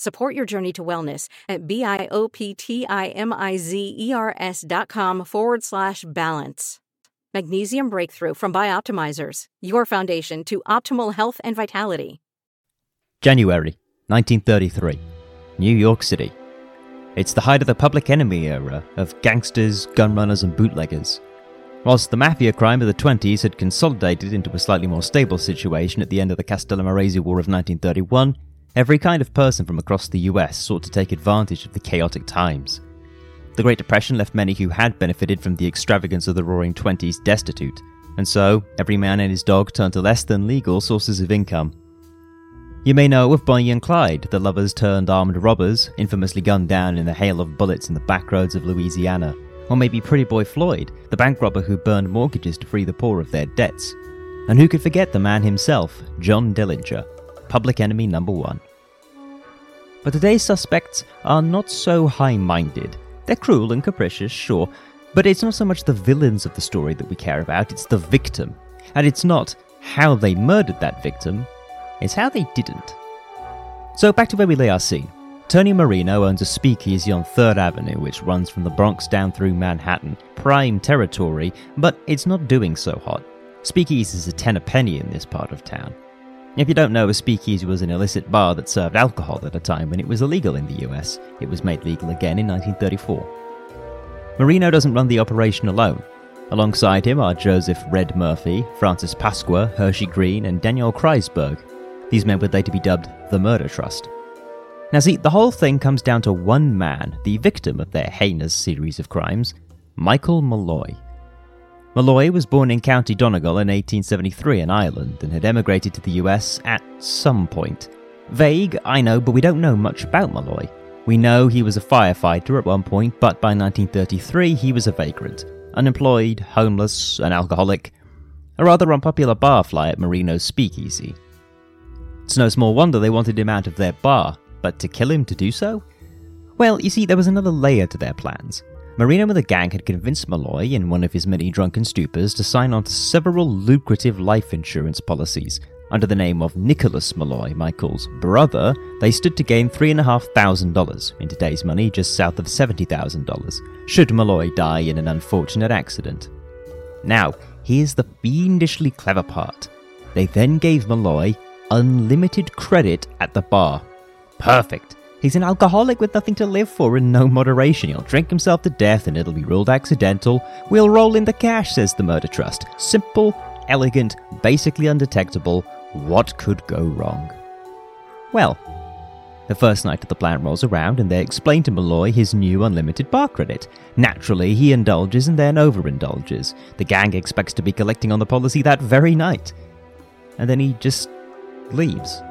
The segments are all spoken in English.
Support your journey to wellness at B-I-O-P-T-I-M-I-Z-E-R-S dot com forward slash balance. Magnesium Breakthrough from Bioptimizers, your foundation to optimal health and vitality. January 1933, New York City. It's the height of the public enemy era of gangsters, gunrunners, and bootleggers. Whilst the mafia crime of the 20s had consolidated into a slightly more stable situation at the end of the Castellammarese War of 1931, every kind of person from across the US sought to take advantage of the chaotic times. The Great Depression left many who had benefited from the extravagance of the Roaring Twenties destitute, and so every man and his dog turned to less than legal sources of income. You may know of Bonnie and Clyde, the lovers turned armed robbers, infamously gunned down in the hail of bullets in the back roads of Louisiana. Or maybe Pretty Boy Floyd, the bank robber who burned mortgages to free the poor of their debts. And who could forget the man himself, John Dillinger, public enemy number one. But today's suspects are not so high minded. They're cruel and capricious, sure, but it's not so much the villains of the story that we care about, it's the victim. And it's not how they murdered that victim, it's how they didn't. So back to where we lay our scene. Tony Marino owns a speakeasy on 3rd Avenue, which runs from the Bronx down through Manhattan, prime territory, but it's not doing so hot. Speakeasy is a ten a penny in this part of town. If you don't know, a speakeasy was an illicit bar that served alcohol at a time when it was illegal in the US. It was made legal again in 1934. Marino doesn't run the operation alone. Alongside him are Joseph Red Murphy, Francis Pasqua, Hershey Green, and Daniel Kreisberg. These men would later be dubbed the Murder Trust. Now, see, the whole thing comes down to one man, the victim of their heinous series of crimes Michael Malloy. Malloy was born in County Donegal in 1873 in Ireland and had emigrated to the US at some point. Vague, I know, but we don't know much about Malloy. We know he was a firefighter at one point, but by 1933 he was a vagrant, unemployed, homeless, an alcoholic, a rather unpopular barfly at Marino's speakeasy. It's no small wonder they wanted him out of their bar, but to kill him to do so? Well, you see, there was another layer to their plans. Marino and the gang had convinced Malloy, in one of his many drunken stupors, to sign on to several lucrative life insurance policies. Under the name of Nicholas Malloy, Michael's brother, they stood to gain $3,500, in today's money just south of $70,000, should Malloy die in an unfortunate accident. Now, here's the fiendishly clever part. They then gave Malloy unlimited credit at the bar Perfect. He's an alcoholic with nothing to live for and no moderation. He'll drink himself to death and it'll be ruled accidental. We'll roll in the cash, says the Murder Trust. Simple, elegant, basically undetectable. What could go wrong? Well, the first night of the plan rolls around and they explain to Malloy his new unlimited bar credit. Naturally, he indulges and then overindulges. The gang expects to be collecting on the policy that very night. And then he just leaves.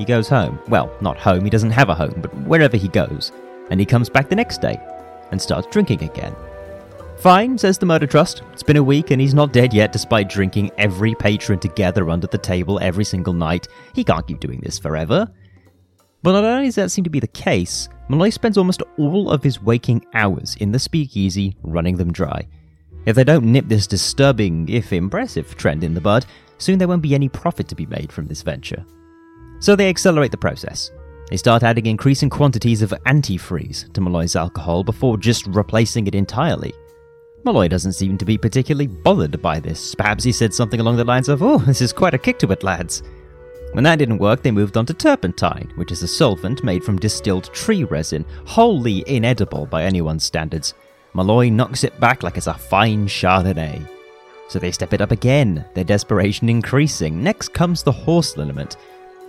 He goes home. Well, not home, he doesn't have a home, but wherever he goes. And he comes back the next day and starts drinking again. Fine, says the Murder Trust. It's been a week and he's not dead yet despite drinking every patron together under the table every single night. He can't keep doing this forever. But not only does that seem to be the case, Malloy spends almost all of his waking hours in the speakeasy running them dry. If they don't nip this disturbing, if impressive, trend in the bud, soon there won't be any profit to be made from this venture. So they accelerate the process. They start adding increasing quantities of antifreeze to Malloy's alcohol before just replacing it entirely. Malloy doesn't seem to be particularly bothered by this. Perhaps he said something along the lines of, Oh, this is quite a kick to it, lads. When that didn't work, they moved on to turpentine, which is a solvent made from distilled tree resin, wholly inedible by anyone's standards. Malloy knocks it back like it's a fine Chardonnay. So they step it up again, their desperation increasing. Next comes the horse liniment.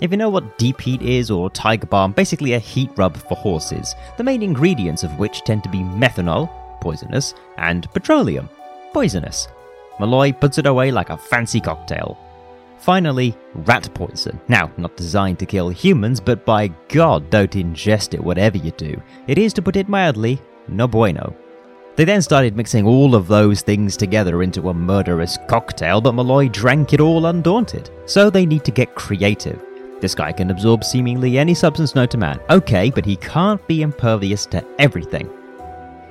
If you know what deep heat is or tiger balm, basically a heat rub for horses, the main ingredients of which tend to be methanol, poisonous, and petroleum, poisonous. Malloy puts it away like a fancy cocktail. Finally, rat poison. Now, not designed to kill humans, but by God, don't ingest it whatever you do. It is, to put it mildly, no bueno. They then started mixing all of those things together into a murderous cocktail, but Malloy drank it all undaunted. So they need to get creative. This guy can absorb seemingly any substance known to man. Okay, but he can't be impervious to everything.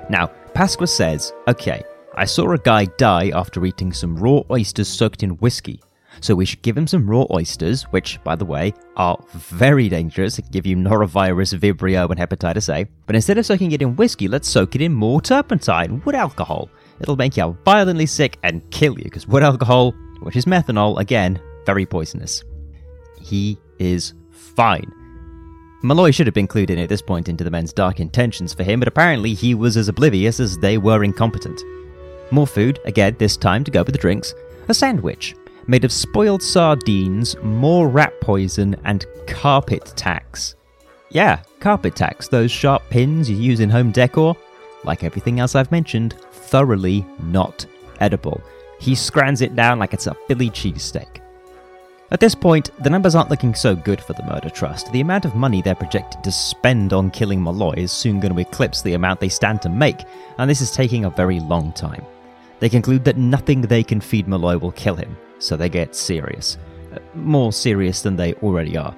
Now, Pasqua says, okay, I saw a guy die after eating some raw oysters soaked in whiskey. So we should give him some raw oysters, which, by the way, are very dangerous. It give you norovirus, vibrio, and hepatitis A. But instead of soaking it in whiskey, let's soak it in more turpentine, wood alcohol. It'll make you violently sick and kill you, because wood alcohol, which is methanol, again, very poisonous. He is fine. Malloy should have been clued in at this point into the men's dark intentions for him, but apparently he was as oblivious as they were incompetent. More food, again, this time to go with the drinks. A sandwich, made of spoiled sardines, more rat poison, and carpet tacks. Yeah, carpet tacks, those sharp pins you use in home decor. Like everything else I've mentioned, thoroughly not edible. He scrans it down like it's a Philly cheesesteak. At this point, the numbers aren't looking so good for the Murder Trust. The amount of money they're projected to spend on killing Malloy is soon going to eclipse the amount they stand to make, and this is taking a very long time. They conclude that nothing they can feed Malloy will kill him, so they get serious. Uh, more serious than they already are.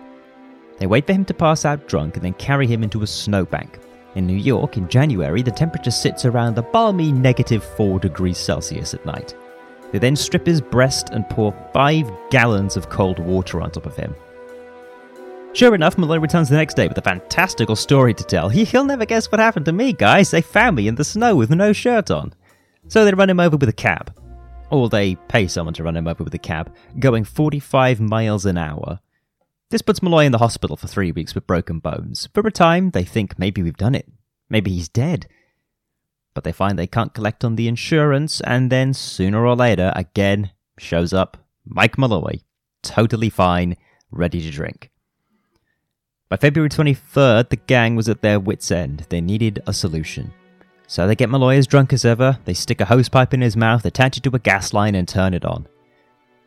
They wait for him to pass out drunk and then carry him into a snowbank. In New York, in January, the temperature sits around a balmy negative 4 degrees Celsius at night. They then strip his breast and pour five gallons of cold water on top of him. Sure enough, Malloy returns the next day with a fantastical story to tell. He'll never guess what happened to me, guys. They found me in the snow with no shirt on. So they run him over with a cab. Or they pay someone to run him over with a cab, going 45 miles an hour. This puts Malloy in the hospital for three weeks with broken bones. For a time, they think maybe we've done it. Maybe he's dead but they find they can't collect on the insurance, and then sooner or later, again, shows up Mike Malloy, totally fine, ready to drink. By February 23rd, the gang was at their wits' end. They needed a solution. So they get Malloy as drunk as ever, they stick a hosepipe in his mouth, attach it to a gas line, and turn it on.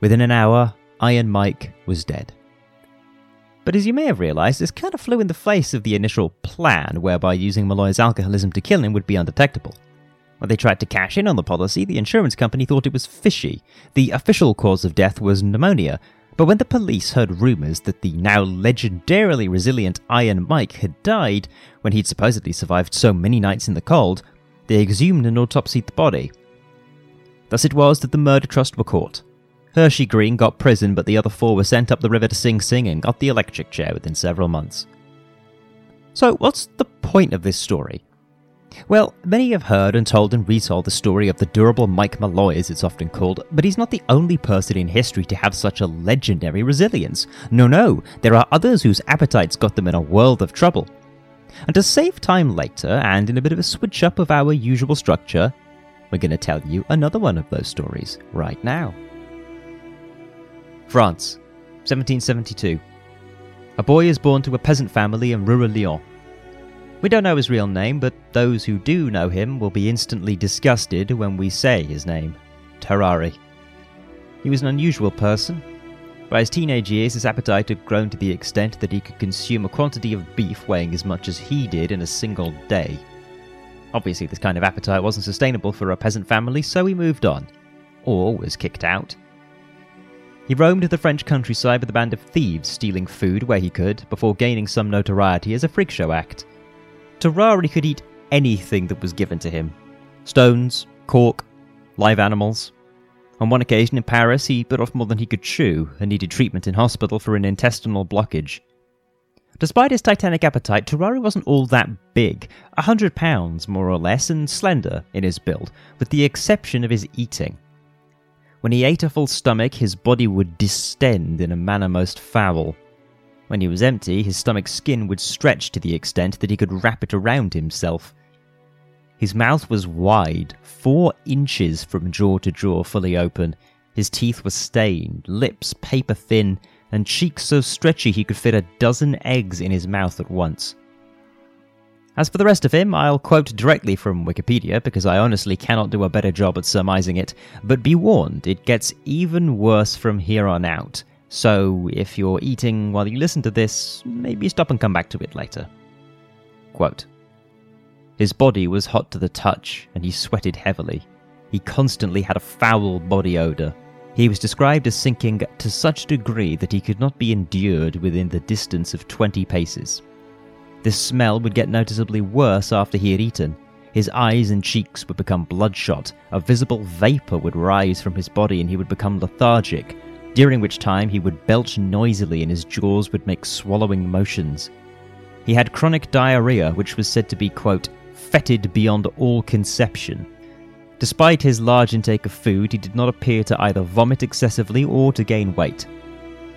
Within an hour, Iron Mike was dead. But as you may have realised, this kind of flew in the face of the initial plan, whereby using Malloy's alcoholism to kill him would be undetectable. When they tried to cash in on the policy, the insurance company thought it was fishy. The official cause of death was pneumonia, but when the police heard rumours that the now legendarily resilient Iron Mike had died when he'd supposedly survived so many nights in the cold, they exhumed and autopsied the body. Thus it was that the murder trust were caught, Hershey Green got prison, but the other four were sent up the river to Sing Sing and got the electric chair within several months. So, what's the point of this story? Well, many have heard and told and retold the story of the durable Mike Malloy, as it's often called, but he's not the only person in history to have such a legendary resilience. No, no, there are others whose appetites got them in a world of trouble. And to save time later, and in a bit of a switch up of our usual structure, we're going to tell you another one of those stories right now. France, 1772. A boy is born to a peasant family in rural Lyon. We don't know his real name, but those who do know him will be instantly disgusted when we say his name Tarrare. He was an unusual person. By his teenage years, his appetite had grown to the extent that he could consume a quantity of beef weighing as much as he did in a single day. Obviously, this kind of appetite wasn't sustainable for a peasant family, so he moved on. Or was kicked out. He roamed the French countryside with a band of thieves, stealing food where he could, before gaining some notoriety as a freak show act. Tarrare could eat anything that was given to him stones, cork, live animals. On one occasion in Paris, he bit off more than he could chew and needed treatment in hospital for an intestinal blockage. Despite his titanic appetite, Tarrare wasn't all that big, a hundred pounds more or less, and slender in his build, with the exception of his eating. When he ate a full stomach, his body would distend in a manner most foul. When he was empty, his stomach's skin would stretch to the extent that he could wrap it around himself. His mouth was wide, four inches from jaw to jaw, fully open. His teeth were stained, lips paper thin, and cheeks so stretchy he could fit a dozen eggs in his mouth at once. As for the rest of him, I'll quote directly from Wikipedia because I honestly cannot do a better job at surmising it, but be warned, it gets even worse from here on out. So if you're eating while you listen to this, maybe stop and come back to it later. Quote His body was hot to the touch, and he sweated heavily. He constantly had a foul body odour. He was described as sinking to such degree that he could not be endured within the distance of 20 paces. This smell would get noticeably worse after he had eaten. His eyes and cheeks would become bloodshot, a visible vapour would rise from his body, and he would become lethargic, during which time he would belch noisily and his jaws would make swallowing motions. He had chronic diarrhea, which was said to be, quote, fetid beyond all conception. Despite his large intake of food, he did not appear to either vomit excessively or to gain weight.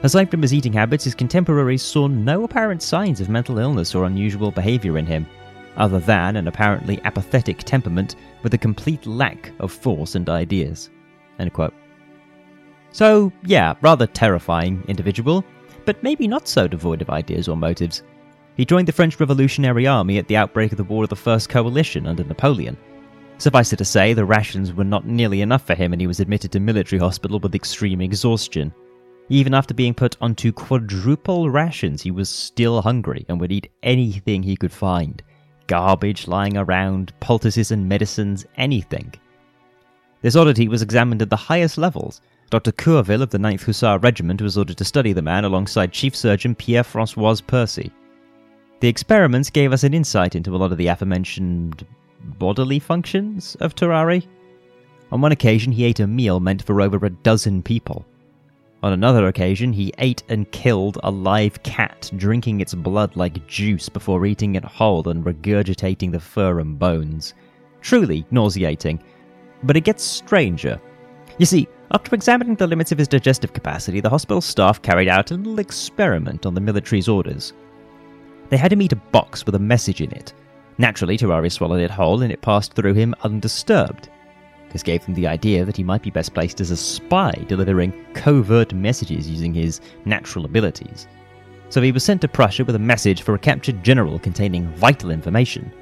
Aside from his eating habits, his contemporaries saw no apparent signs of mental illness or unusual behavior in him, other than an apparently apathetic temperament with a complete lack of force and ideas. So, yeah, rather terrifying individual, but maybe not so devoid of ideas or motives. He joined the French Revolutionary Army at the outbreak of the War of the First Coalition under Napoleon. Suffice it to say, the rations were not nearly enough for him and he was admitted to military hospital with extreme exhaustion. Even after being put onto quadruple rations, he was still hungry and would eat anything he could find garbage lying around, poultices and medicines, anything. This oddity was examined at the highest levels, Dr. Courville of the 9th Hussar Regiment was ordered to study the man alongside Chief Surgeon Pierre Francois Percy. The experiments gave us an insight into a lot of the aforementioned bodily functions of Tarrare. On one occasion, he ate a meal meant for over a dozen people. On another occasion, he ate and killed a live cat, drinking its blood like juice before eating it whole and regurgitating the fur and bones. Truly nauseating. But it gets stranger. You see, after examining the limits of his digestive capacity, the hospital staff carried out a little experiment on the military's orders. They had him eat a box with a message in it. Naturally, Tarrare swallowed it whole and it passed through him undisturbed. This gave them the idea that he might be best placed as a spy, delivering covert messages using his natural abilities. So he was sent to Prussia with a message for a captured general containing vital information.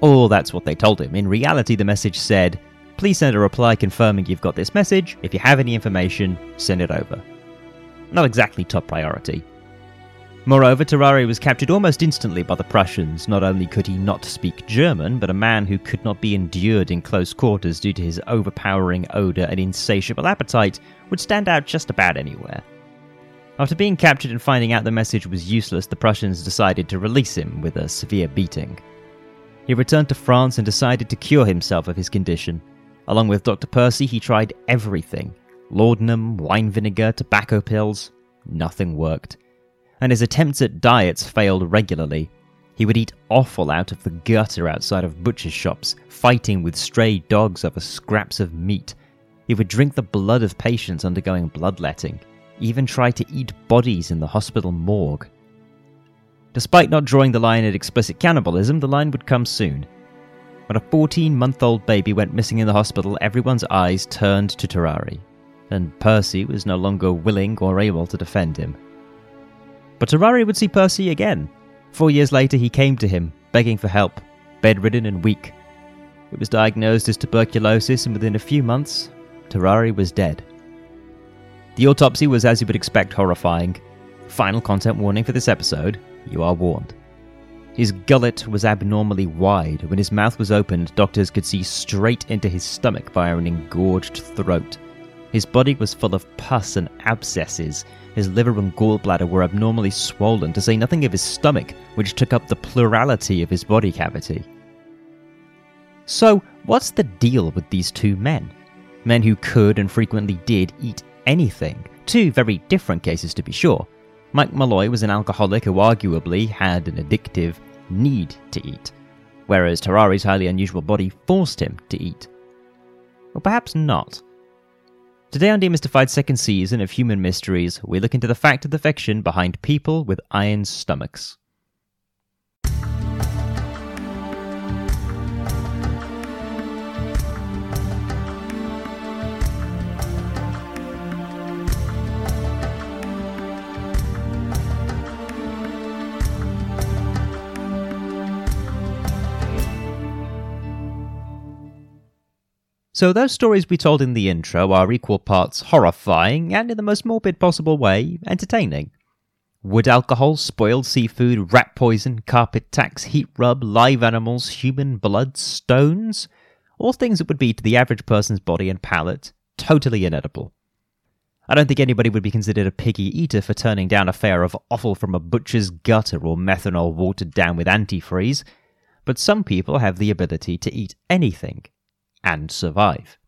Or that's what they told him. In reality, the message said, please send a reply confirming you've got this message. If you have any information, send it over. Not exactly top priority. Moreover, Tarrare was captured almost instantly by the Prussians. Not only could he not speak German, but a man who could not be endured in close quarters due to his overpowering odour and insatiable appetite would stand out just about anywhere. After being captured and finding out the message was useless, the Prussians decided to release him with a severe beating. He returned to France and decided to cure himself of his condition. Along with Dr. Percy, he tried everything laudanum, wine vinegar, tobacco pills. Nothing worked. And his attempts at diets failed regularly. He would eat offal out of the gutter outside of butcher's shops, fighting with stray dogs over scraps of meat. He would drink the blood of patients undergoing bloodletting, even try to eat bodies in the hospital morgue. Despite not drawing the line at explicit cannibalism, the line would come soon. When a 14 month old baby went missing in the hospital, everyone's eyes turned to Tarrare, and Percy was no longer willing or able to defend him. But Tarrare would see Percy again. Four years later, he came to him, begging for help, bedridden and weak. It was diagnosed as tuberculosis, and within a few months, Tarrare was dead. The autopsy was, as you would expect, horrifying. Final content warning for this episode you are warned. His gullet was abnormally wide. When his mouth was opened, doctors could see straight into his stomach via an engorged throat. His body was full of pus and abscesses. His liver and gallbladder were abnormally swollen, to say nothing of his stomach, which took up the plurality of his body cavity. So, what's the deal with these two men? Men who could and frequently did eat anything. Two very different cases, to be sure. Mike Malloy was an alcoholic who arguably had an addictive need to eat, whereas Tarrare's highly unusual body forced him to eat. Or perhaps not. Today on Demystified second season of Human Mysteries, we look into the fact of the fiction behind people with iron stomachs. So, those stories we told in the intro are equal parts horrifying and, in the most morbid possible way, entertaining. Wood alcohol, spoiled seafood, rat poison, carpet tax, heat rub, live animals, human blood, stones all things that would be to the average person's body and palate totally inedible. I don't think anybody would be considered a piggy eater for turning down a fare of offal from a butcher's gutter or methanol watered down with antifreeze, but some people have the ability to eat anything and survive.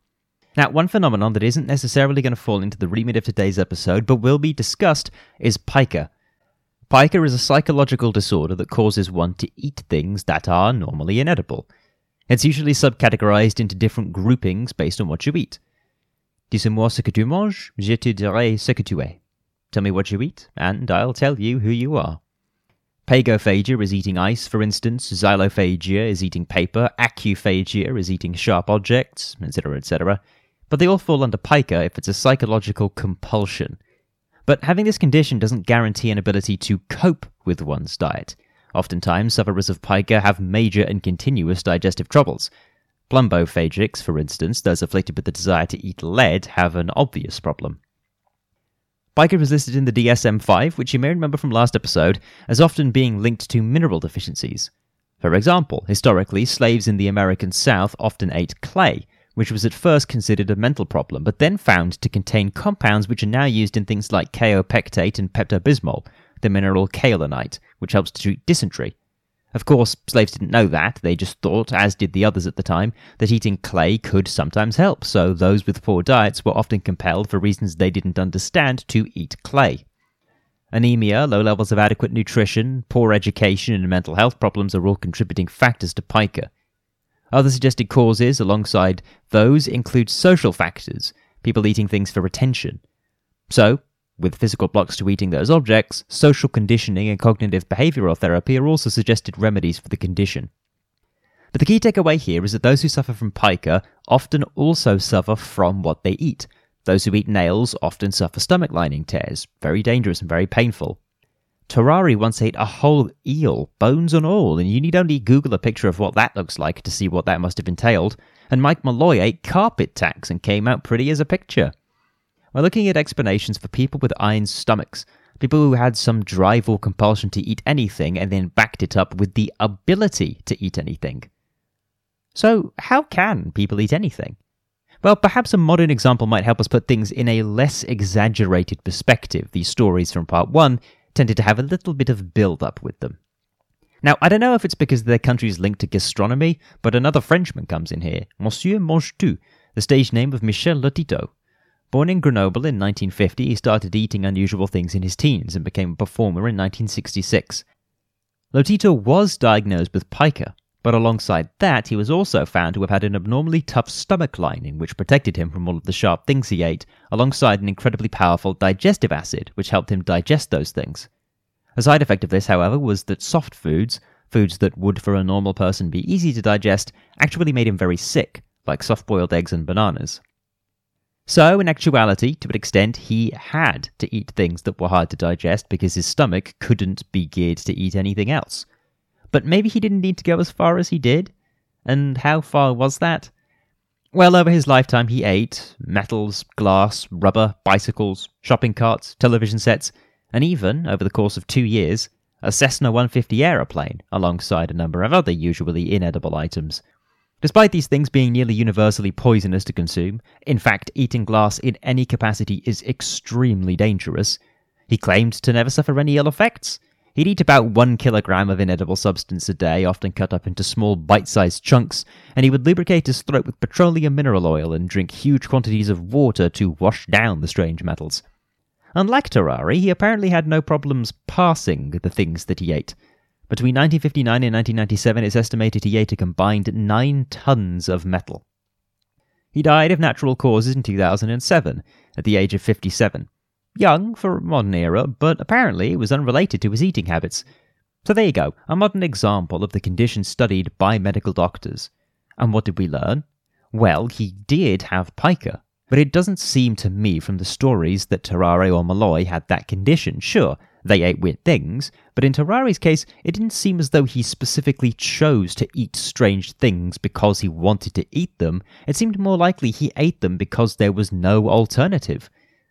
Now, one phenomenon that isn't necessarily going to fall into the remit of today's episode, but will be discussed, is pica. Pica is a psychological disorder that causes one to eat things that are normally inedible. It's usually subcategorized into different groupings based on what you eat. Dis-moi ce que tu manges, je te dirai ce que tu es. Tell me what you eat, and I'll tell you who you are. Pagophagia is eating ice, for instance. Xylophagia is eating paper. Acuphagia is eating sharp objects, etc., etc. But they all fall under pica if it's a psychological compulsion. But having this condition doesn't guarantee an ability to cope with one's diet. Oftentimes, sufferers of pica have major and continuous digestive troubles. Plumbophagics, for instance, those afflicted with the desire to eat lead, have an obvious problem. Pica was listed in the DSM 5, which you may remember from last episode, as often being linked to mineral deficiencies. For example, historically, slaves in the American South often ate clay, which was at first considered a mental problem, but then found to contain compounds which are now used in things like kaopectate and pepto-bismol, the mineral kaolinite, which helps to treat dysentery. Of course, slaves didn't know that, they just thought, as did the others at the time, that eating clay could sometimes help, so those with poor diets were often compelled, for reasons they didn't understand, to eat clay. Anemia, low levels of adequate nutrition, poor education, and mental health problems are all contributing factors to pica. Other suggested causes, alongside those, include social factors, people eating things for attention. So, with physical blocks to eating those objects, social conditioning and cognitive behavioral therapy are also suggested remedies for the condition. But the key takeaway here is that those who suffer from pica often also suffer from what they eat. Those who eat nails often suffer stomach lining tears, very dangerous and very painful. Tarrare once ate a whole eel, bones and all, and you need only Google a picture of what that looks like to see what that must have entailed. And Mike Malloy ate carpet tacks and came out pretty as a picture. We're looking at explanations for people with iron stomachs, people who had some drive or compulsion to eat anything and then backed it up with the ability to eat anything. So, how can people eat anything? Well, perhaps a modern example might help us put things in a less exaggerated perspective. These stories from part one tended to have a little bit of build up with them. Now, I don't know if it's because their country's linked to gastronomy, but another Frenchman comes in here, Monsieur Mange Tout, the stage name of Michel Lotito. Born in Grenoble in 1950, he started eating unusual things in his teens and became a performer in 1966. Lotito was diagnosed with pica, but alongside that, he was also found to have had an abnormally tough stomach lining which protected him from all of the sharp things he ate, alongside an incredibly powerful digestive acid which helped him digest those things. A side effect of this, however, was that soft foods, foods that would for a normal person be easy to digest, actually made him very sick, like soft boiled eggs and bananas. So, in actuality, to an extent, he had to eat things that were hard to digest because his stomach couldn't be geared to eat anything else. But maybe he didn't need to go as far as he did? And how far was that? Well, over his lifetime, he ate metals, glass, rubber, bicycles, shopping carts, television sets, and even, over the course of two years, a Cessna 150 aeroplane, alongside a number of other usually inedible items. Despite these things being nearly universally poisonous to consume, in fact, eating glass in any capacity is extremely dangerous. He claimed to never suffer any ill effects. He'd eat about one kilogram of inedible substance a day, often cut up into small bite sized chunks, and he would lubricate his throat with petroleum mineral oil and drink huge quantities of water to wash down the strange metals. Unlike Tarrare, he apparently had no problems passing the things that he ate. Between 1959 and 1997, it's estimated he ate a combined 9 tons of metal. He died of natural causes in 2007, at the age of 57. Young for a modern era, but apparently it was unrelated to his eating habits. So there you go, a modern example of the condition studied by medical doctors. And what did we learn? Well, he did have pica, but it doesn't seem to me from the stories that Tarrare or Malloy had that condition. Sure, they ate weird things, but in Tarrare's case, it didn't seem as though he specifically chose to eat strange things because he wanted to eat them. It seemed more likely he ate them because there was no alternative.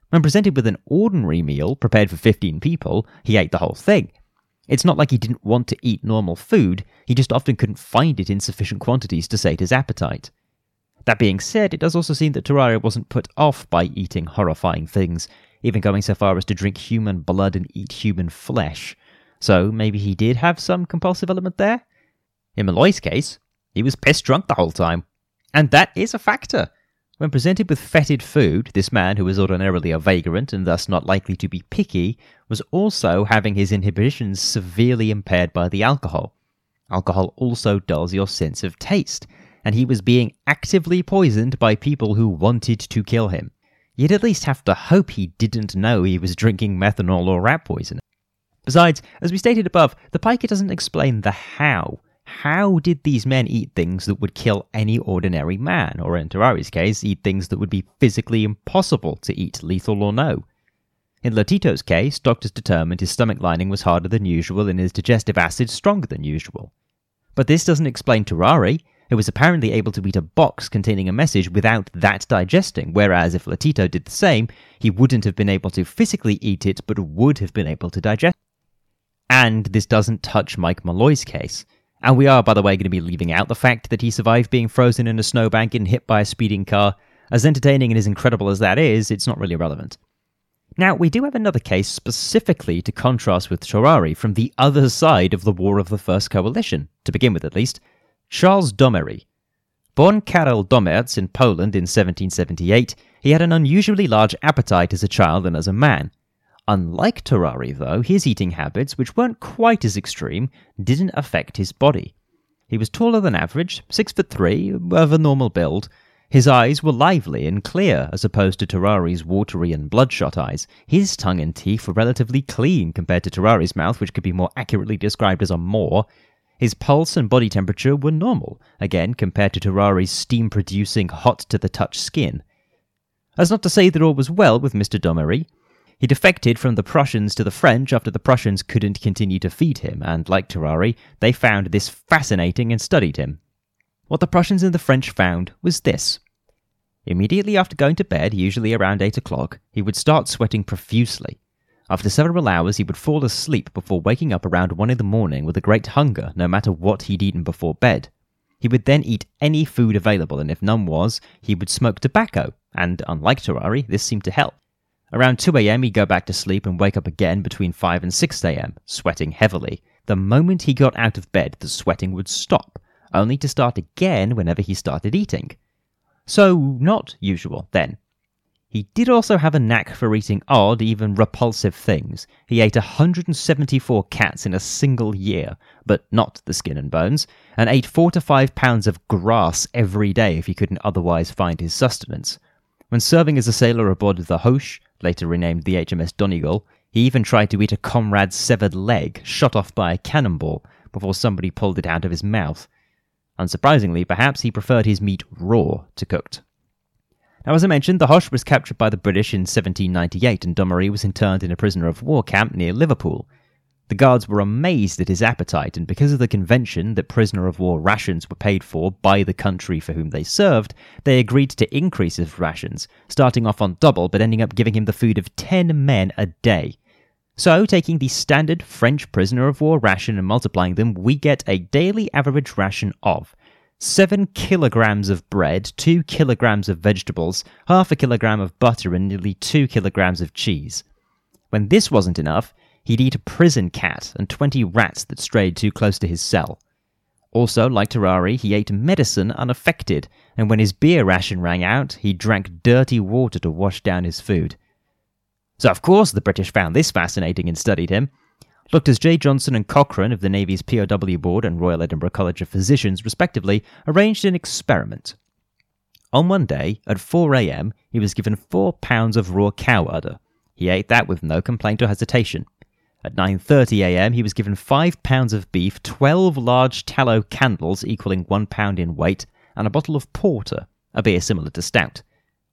When presented with an ordinary meal prepared for 15 people, he ate the whole thing. It's not like he didn't want to eat normal food, he just often couldn't find it in sufficient quantities to sate his appetite. That being said, it does also seem that Tarrare wasn't put off by eating horrifying things, even going so far as to drink human blood and eat human flesh. So maybe he did have some compulsive element there? In Malloy's case, he was piss drunk the whole time. And that is a factor. When presented with fetid food, this man, who was ordinarily a vagrant and thus not likely to be picky, was also having his inhibitions severely impaired by the alcohol. Alcohol also dulls your sense of taste, and he was being actively poisoned by people who wanted to kill him. You'd at least have to hope he didn't know he was drinking methanol or rat poison. Besides, as we stated above, the Pica doesn't explain the how. How did these men eat things that would kill any ordinary man, or in Tarrare's case, eat things that would be physically impossible to eat, lethal or no? In Lotito's case, doctors determined his stomach lining was harder than usual and his digestive acid stronger than usual. But this doesn't explain Tarrare, who was apparently able to eat a box containing a message without that digesting, whereas if Lotito did the same, he wouldn't have been able to physically eat it, but would have been able to digest And this doesn't touch Mike Malloy's case. And we are, by the way, going to be leaving out the fact that he survived being frozen in a snowbank and hit by a speeding car. As entertaining and as incredible as that is, it's not really relevant. Now, we do have another case specifically to contrast with Tarrare from the other side of the War of the First Coalition, to begin with at least Charles Domery. Born Karel Domerz in Poland in 1778, he had an unusually large appetite as a child and as a man. Unlike Tarrare, though, his eating habits, which weren't quite as extreme, didn't affect his body. He was taller than average, six foot three, of a normal build. His eyes were lively and clear, as opposed to Tarrare's watery and bloodshot eyes. His tongue and teeth were relatively clean compared to Tarrare's mouth, which could be more accurately described as a maw. His pulse and body temperature were normal, again compared to Tarrare's steam producing, hot to the touch skin. As not to say that all was well with Mr. Domery, he defected from the Prussians to the French after the Prussians couldn't continue to feed him, and like Tarrare, they found this fascinating and studied him. What the Prussians and the French found was this. Immediately after going to bed, usually around 8 o'clock, he would start sweating profusely. After several hours, he would fall asleep before waking up around 1 in the morning with a great hunger, no matter what he'd eaten before bed. He would then eat any food available, and if none was, he would smoke tobacco, and unlike Tarrare, this seemed to help. Around 2 a.m., he'd go back to sleep and wake up again between 5 and 6 a.m., sweating heavily. The moment he got out of bed, the sweating would stop, only to start again whenever he started eating. So, not usual, then. He did also have a knack for eating odd, even repulsive things. He ate 174 cats in a single year, but not the skin and bones, and ate 4 to 5 pounds of grass every day if he couldn't otherwise find his sustenance. When serving as a sailor aboard the Hoche, later renamed the HMS Donegal, he even tried to eat a comrade's severed leg, shot off by a cannonball, before somebody pulled it out of his mouth. Unsurprisingly, perhaps he preferred his meat raw to cooked. Now, as I mentioned, the Hoche was captured by the British in 1798, and Domery was interned in a prisoner of war camp near Liverpool. The guards were amazed at his appetite, and because of the convention that prisoner of war rations were paid for by the country for whom they served, they agreed to increase his rations, starting off on double but ending up giving him the food of 10 men a day. So, taking the standard French prisoner of war ration and multiplying them, we get a daily average ration of 7 kilograms of bread, 2 kilograms of vegetables, half a kilogram of butter, and nearly 2 kilograms of cheese. When this wasn't enough, he'd eat a prison cat and 20 rats that strayed too close to his cell. Also, like Tarrare, he ate medicine unaffected, and when his beer ration ran out, he drank dirty water to wash down his food. So, of course, the British found this fascinating and studied him. Doctors J. Johnson and Cochrane of the Navy's POW Board and Royal Edinburgh College of Physicians, respectively, arranged an experiment. On one day, at 4 a.m., he was given four pounds of raw cow udder. He ate that with no complaint or hesitation. At 9:30 a.m., he was given 5 pounds of beef, 12 large tallow candles equaling 1 pound in weight, and a bottle of porter, a beer similar to stout.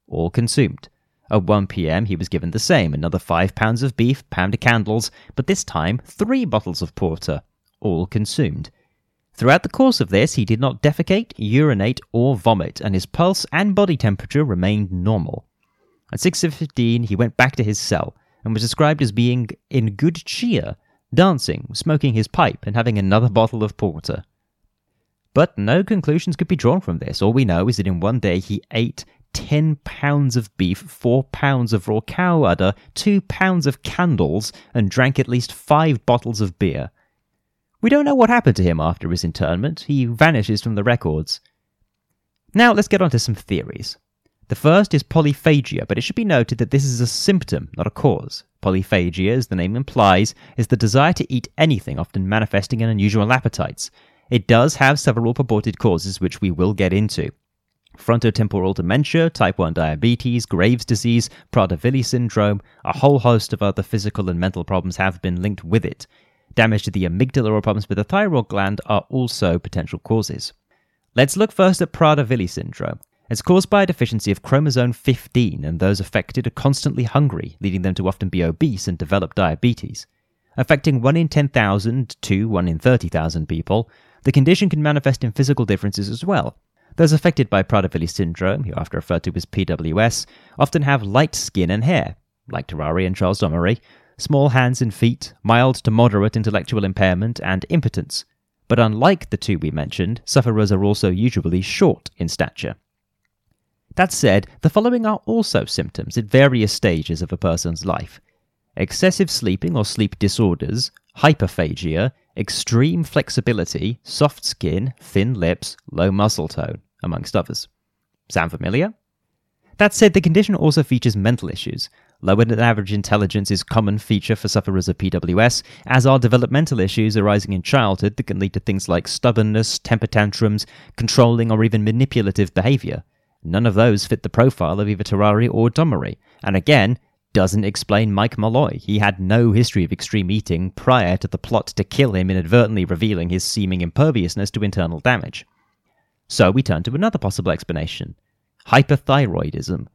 All consumed. At 1 pm, he was given the same another five pounds of beef, pound of candles, but this time three bottles of porter, all consumed. Throughout the course of this, he did not defecate, urinate, or vomit, and his pulse and body temperature remained normal. At 6.15, he went back to his cell and was described as being in good cheer, dancing, smoking his pipe, and having another bottle of porter. But no conclusions could be drawn from this. All we know is that in one day he ate 10 pounds of beef, 4 pounds of raw cow udder, 2 pounds of candles, and drank at least 5 bottles of beer. We don't know what happened to him after his internment. He vanishes from the records. Now let's get on to some theories. The first is polyphagia, but it should be noted that this is a symptom, not a cause. Polyphagia, as the name implies, is the desire to eat anything, often manifesting in unusual appetites. It does have several purported causes, which we will get into. Frontotemporal dementia, type 1 diabetes, Graves' disease, Prader-Willi syndrome, a whole host of other physical and mental problems have been linked with it. Damage to the amygdala or problems with the thyroid gland are also potential causes. Let's look first at Prader-Willi syndrome. It's caused by a deficiency of chromosome 15, and those affected are constantly hungry, leading them to often be obese and develop diabetes. Affecting 1 in 10,000 to 1 in 30,000 people, the condition can manifest in physical differences as well. Those affected by Prader-Willi syndrome, who often referred to as PWS, often have light skin and hair, like Tarrare and Charles Domery, small hands and feet, mild to moderate intellectual impairment, and impotence. But unlike the two we mentioned, sufferers are also usually short in stature. That said, the following are also symptoms at various stages of a person's life excessive sleeping or sleep disorders, hyperphagia, extreme flexibility, soft skin, thin lips, low muscle tone, amongst others. Sound familiar? That said, the condition also features mental issues. Lower than average intelligence is a common feature for sufferers of PWS, as are developmental issues arising in childhood that can lead to things like stubbornness, temper tantrums, controlling or even manipulative behavior. None of those fit the profile of either Tarrare or Domery, and again, doesn't explain Mike Malloy. He had no history of extreme eating prior to the plot to kill him inadvertently revealing his seeming imperviousness to internal damage. So we turn to another possible explanation hyperthyroidism.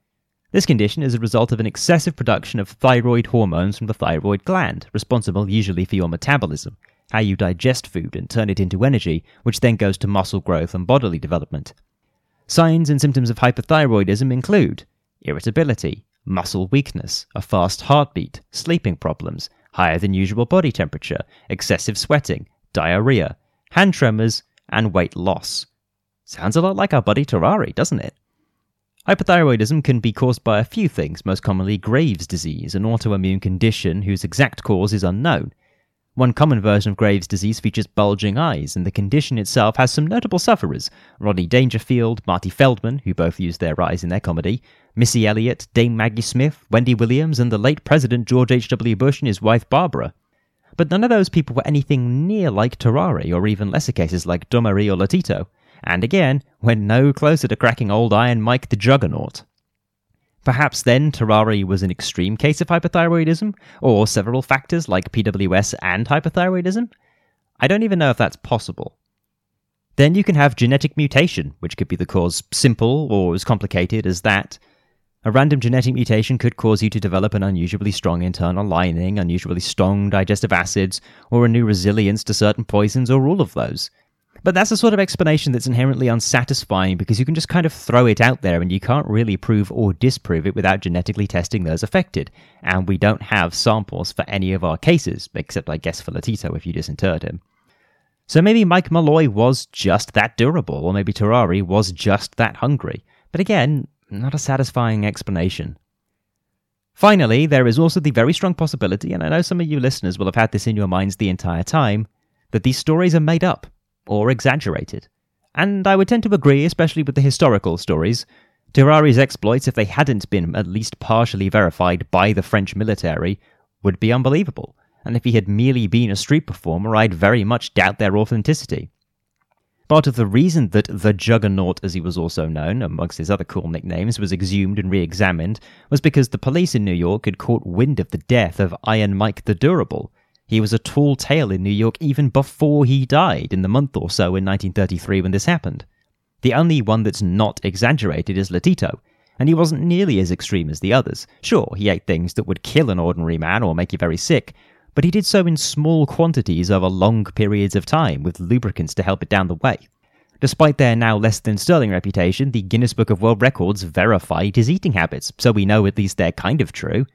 This condition is a result of an excessive production of thyroid hormones from the thyroid gland, responsible usually for your metabolism, how you digest food and turn it into energy, which then goes to muscle growth and bodily development. Signs and symptoms of hyperthyroidism include irritability, muscle weakness, a fast heartbeat, sleeping problems, higher than usual body temperature, excessive sweating, diarrhea, hand tremors, and weight loss. Sounds a lot like our buddy Tarrare, doesn't it? Hyperthyroidism can be caused by a few things, most commonly Graves' disease, an autoimmune condition whose exact cause is unknown. One common version of Graves' disease features bulging eyes, and the condition itself has some notable sufferers Rodney Dangerfield, Marty Feldman, who both used their eyes in their comedy, Missy Elliott, Dame Maggie Smith, Wendy Williams, and the late President George H.W. Bush and his wife Barbara. But none of those people were anything near like Tarrare, or even lesser cases like Domery or Lotito, and again, we're no closer to cracking old Iron Mike the Juggernaut. Perhaps then Tarrare was an extreme case of hypothyroidism, or several factors like PWS and hypothyroidism? I don't even know if that's possible. Then you can have genetic mutation, which could be the cause simple or as complicated as that. A random genetic mutation could cause you to develop an unusually strong internal lining, unusually strong digestive acids, or a new resilience to certain poisons, or all of those. But that's a sort of explanation that's inherently unsatisfying because you can just kind of throw it out there and you can't really prove or disprove it without genetically testing those affected. And we don't have samples for any of our cases, except I guess for Lotito if you disinterred him. So maybe Mike Malloy was just that durable, or maybe Tarrare was just that hungry. But again, not a satisfying explanation. Finally, there is also the very strong possibility, and I know some of you listeners will have had this in your minds the entire time, that these stories are made up or exaggerated. And I would tend to agree, especially with the historical stories. Tarrare's exploits, if they hadn't been at least partially verified by the French military, would be unbelievable. And if he had merely been a street performer, I'd very much doubt their authenticity. Part of the reason that the Juggernaut, as he was also known, amongst his other cool nicknames, was exhumed and re examined was because the police in New York had caught wind of the death of Iron Mike the Durable, he was a tall tale in New York even before he died in the month or so in 1933 when this happened. The only one that's not exaggerated is Lotito, and he wasn't nearly as extreme as the others. Sure, he ate things that would kill an ordinary man or make you very sick, but he did so in small quantities over long periods of time with lubricants to help it down the way. Despite their now less than sterling reputation, the Guinness Book of World Records verified his eating habits, so we know at least they're kind of true.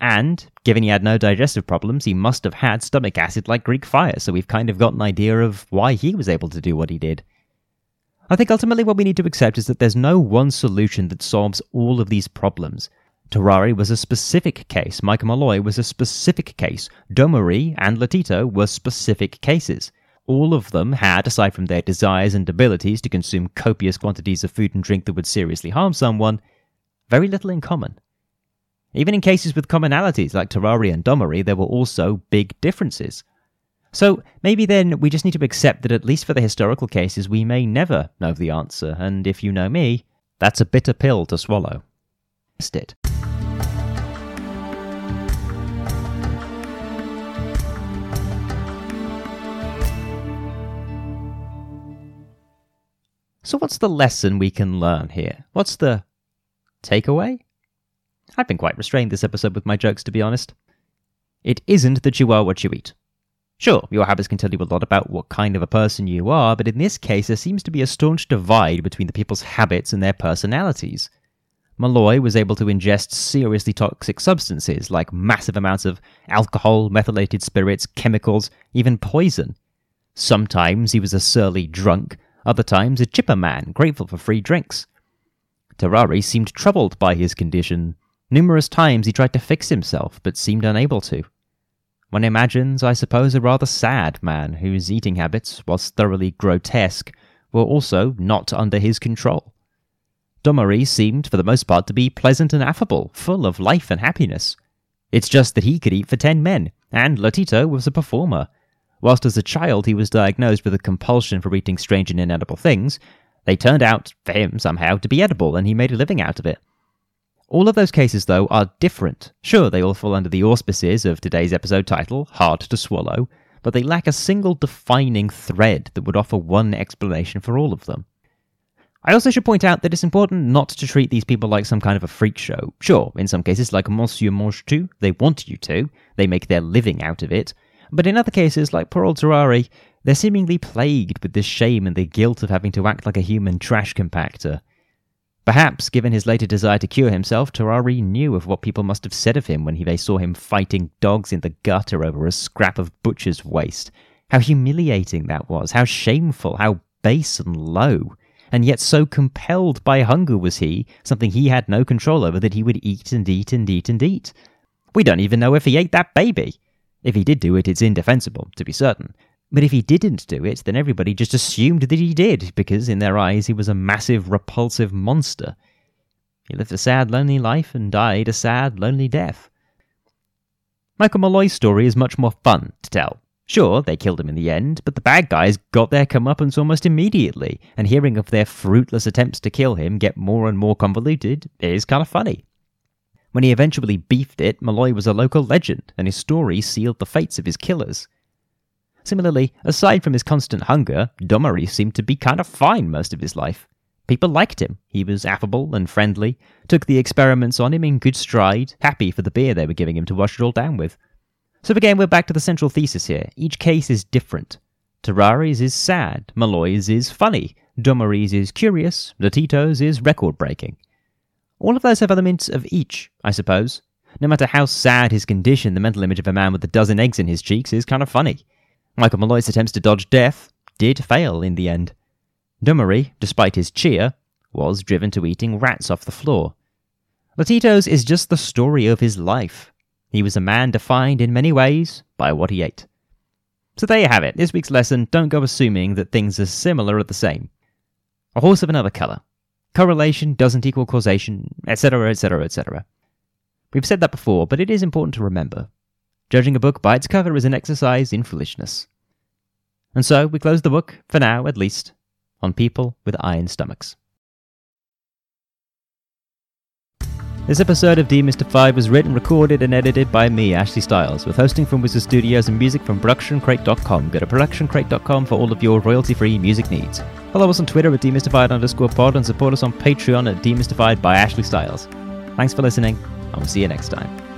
And, given he had no digestive problems, he must have had stomach acid like Greek fire, so we've kind of got an idea of why he was able to do what he did. I think ultimately what we need to accept is that there's no one solution that solves all of these problems. Tarrare was a specific case, Michael Malloy was a specific case, Domery and Lotito were specific cases. All of them had, aside from their desires and abilities to consume copious quantities of food and drink that would seriously harm someone, very little in common. Even in cases with commonalities like Tarrare and Domery, there were also big differences. So maybe then we just need to accept that at least for the historical cases, we may never know the answer, and if you know me, that's a bitter pill to swallow. Missed it. So, what's the lesson we can learn here? What's the takeaway? I've been quite restrained this episode with my jokes, to be honest. It isn't that you are what you eat. Sure, your habits can tell you a lot about what kind of a person you are, but in this case, there seems to be a staunch divide between the people's habits and their personalities. Malloy was able to ingest seriously toxic substances like massive amounts of alcohol, methylated spirits, chemicals, even poison. Sometimes he was a surly drunk, other times a chipper man, grateful for free drinks. Tarrare seemed troubled by his condition. Numerous times he tried to fix himself, but seemed unable to. One imagines, I suppose, a rather sad man whose eating habits, whilst thoroughly grotesque, were also not under his control. Domery seemed, for the most part, to be pleasant and affable, full of life and happiness. It's just that he could eat for ten men, and Lotito was a performer, Whilst as a child he was diagnosed with a compulsion for eating strange and inedible things, they turned out, for him somehow, to be edible, and he made a living out of it. All of those cases, though, are different. Sure, they all fall under the auspices of today's episode title, Hard to Swallow, but they lack a single defining thread that would offer one explanation for all of them. I also should point out that it's important not to treat these people like some kind of a freak show. Sure, in some cases, like Monsieur Mange Tout, they want you to, they make their living out of it, but in other cases, like poor old Tarrare, they're seemingly plagued with the shame and the guilt of having to act like a human trash compactor. Perhaps, given his later desire to cure himself, Tarrare knew of what people must have said of him when they saw him fighting dogs in the gutter over a scrap of butcher's waste. How humiliating that was, how shameful, how base and low. And yet so compelled by hunger was he, something he had no control over, that he would eat and eat and eat and eat. We don't even know if he ate that baby. If he did do it, it's indefensible, to be certain. But if he didn't do it, then everybody just assumed that he did, because in their eyes he was a massive, repulsive monster. He lived a sad, lonely life and died a sad, lonely death. Michael Malloy's story is much more fun to tell. Sure, they killed him in the end, but the bad guys got their comeuppance almost immediately, and hearing of their fruitless attempts to kill him get more and more convoluted is kind of funny. When he eventually beefed it, Malloy was a local legend, and his story sealed the fates of his killers. Similarly, aside from his constant hunger, Domery seemed to be kind of fine most of his life. People liked him. He was affable and friendly, took the experiments on him in good stride, happy for the beer they were giving him to wash it all down with. So again, we're back to the central thesis here. Each case is different. Tarrare's is sad, Malloy's is funny, Domery's is curious, Lotito's is record breaking. All of those have elements of each, I suppose. No matter how sad his condition, the mental image of a man with a dozen eggs in his cheeks is kind of funny. Michael Malloy's attempts to dodge death did fail in the end. Domery, despite his cheer, was driven to eating rats off the floor. Lotito's is just the story of his life. He was a man defined in many ways by what he ate. So there you have it. This week's lesson don't go assuming that things are similar or the same. A horse of another colour. Correlation doesn't equal causation, etc., etc., etc. We've said that before, but it is important to remember. Judging a book by its cover is an exercise in foolishness. And so we close the book, for now at least, on people with iron stomachs. This episode of Demystified was written, recorded, and edited by me, Ashley Styles, with hosting from Wizard Studios and music from ProductionCrate.com. Go to ProductionCrate.com for all of your royalty-free music needs. Follow us on Twitter at Demystified underscore pod and support us on Patreon at Demystified by Ashley Styles. Thanks for listening, and we'll see you next time.